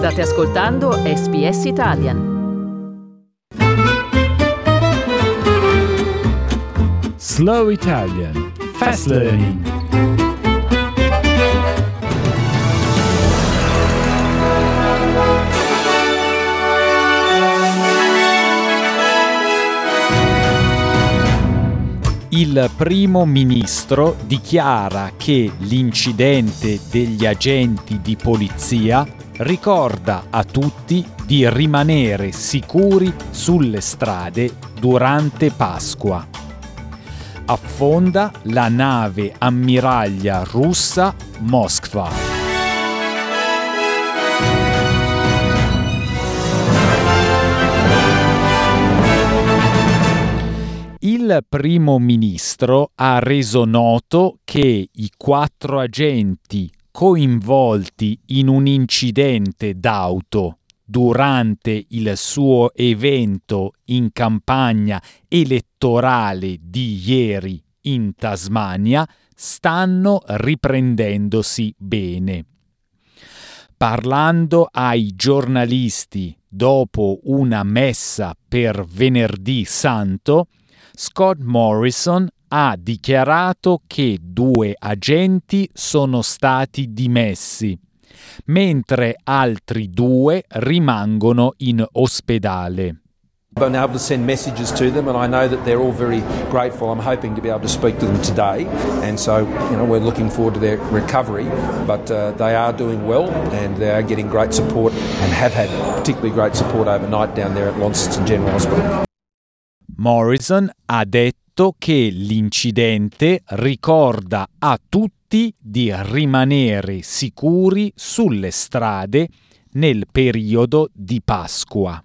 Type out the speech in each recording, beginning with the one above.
State ascoltando SBS Italian. Slow Italian Fast Learning. Il primo ministro dichiara che l'incidente degli agenti di polizia ricorda a tutti di rimanere sicuri sulle strade durante Pasqua. Affonda la nave ammiraglia russa Moskva. Il primo ministro ha reso noto che i quattro agenti coinvolti in un incidente d'auto durante il suo evento in campagna elettorale di ieri in Tasmania stanno riprendendosi bene. Parlando ai giornalisti dopo una messa per venerdì santo, Scott Morrison ha dichiarato che due agenti sono stati dimessi, mentre altri due rimangono in ospedale. I've been able to send messages to them, and I know that they're all very grateful. I'm hoping to be able to speak to them today, and so you know we're looking forward to their recovery. But uh, they are doing well, and they are getting great support, and have had particularly great support overnight down there at Launceston General Hospital. Morrison ha detto che l'incidente ricorda a tutti di rimanere sicuri sulle strade nel periodo di Pasqua.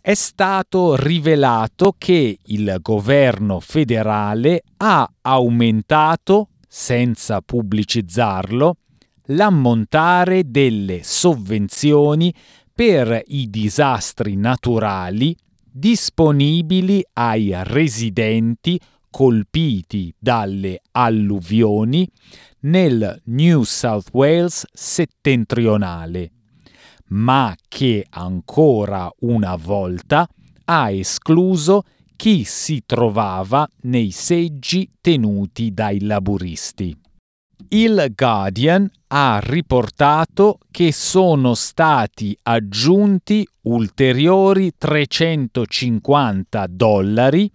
È stato rivelato che il governo federale ha aumentato, senza pubblicizzarlo, l'ammontare delle sovvenzioni per i disastri naturali disponibili ai residenti colpiti dalle alluvioni nel New South Wales settentrionale, ma che ancora una volta ha escluso chi si trovava nei seggi tenuti dai laburisti. Il Guardian ha riportato che sono stati aggiunti ulteriori 350 dollari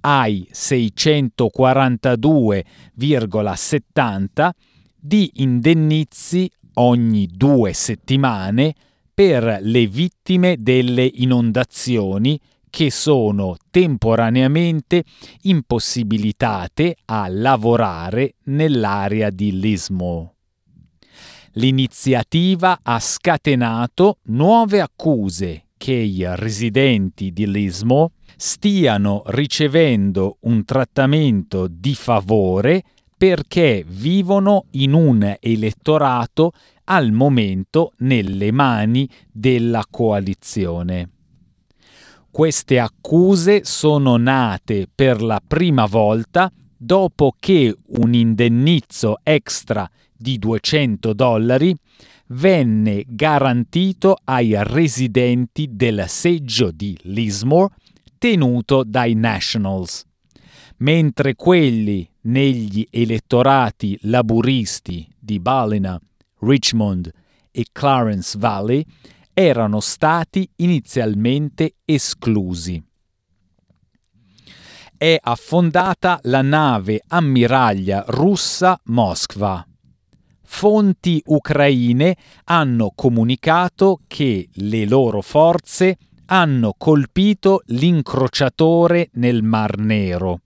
ai 642,70 di indennizi ogni due settimane per le vittime delle inondazioni che sono temporaneamente impossibilitate a lavorare nell'area di Lismo. L'iniziativa ha scatenato nuove accuse che i residenti di Lismo stiano ricevendo un trattamento di favore perché vivono in un elettorato al momento nelle mani della coalizione. Queste accuse sono nate per la prima volta dopo che un indennizzo extra di 200 dollari venne garantito ai residenti del seggio di Lismore tenuto dai Nationals, mentre quelli negli elettorati laburisti di Ballina, Richmond e Clarence Valley erano stati inizialmente esclusi. È affondata la nave ammiraglia russa Moskva. Fonti ucraine hanno comunicato che le loro forze hanno colpito l'incrociatore nel Mar Nero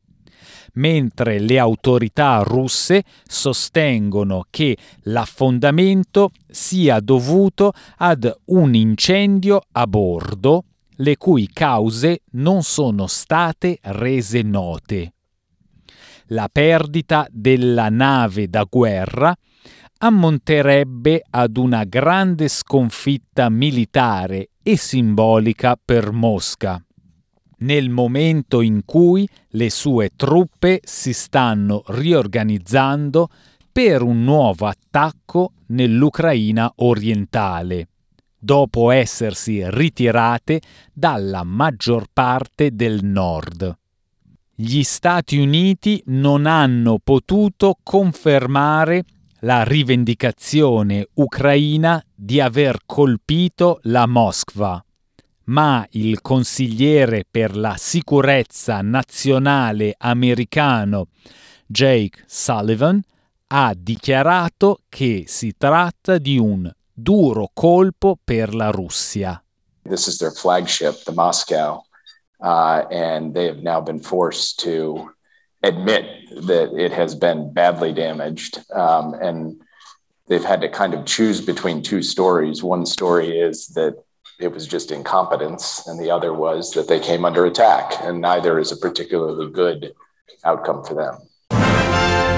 mentre le autorità russe sostengono che l'affondamento sia dovuto ad un incendio a bordo, le cui cause non sono state rese note. La perdita della nave da guerra ammonterebbe ad una grande sconfitta militare e simbolica per Mosca nel momento in cui le sue truppe si stanno riorganizzando per un nuovo attacco nell'Ucraina orientale, dopo essersi ritirate dalla maggior parte del nord. Gli Stati Uniti non hanno potuto confermare la rivendicazione ucraina di aver colpito la Moskva, ma il consigliere per la sicurezza nazionale americano Jake Sullivan ha dichiarato che si tratta di un duro colpo per la Russia. This is their flagship, the Moscow, uh, and they have now been forced to admit that it has been badly damaged. Um, and they've had to kind of choose between two stories. One story is that it was just incompetence, and the other was that they came under attack, and neither is a particularly good outcome for them.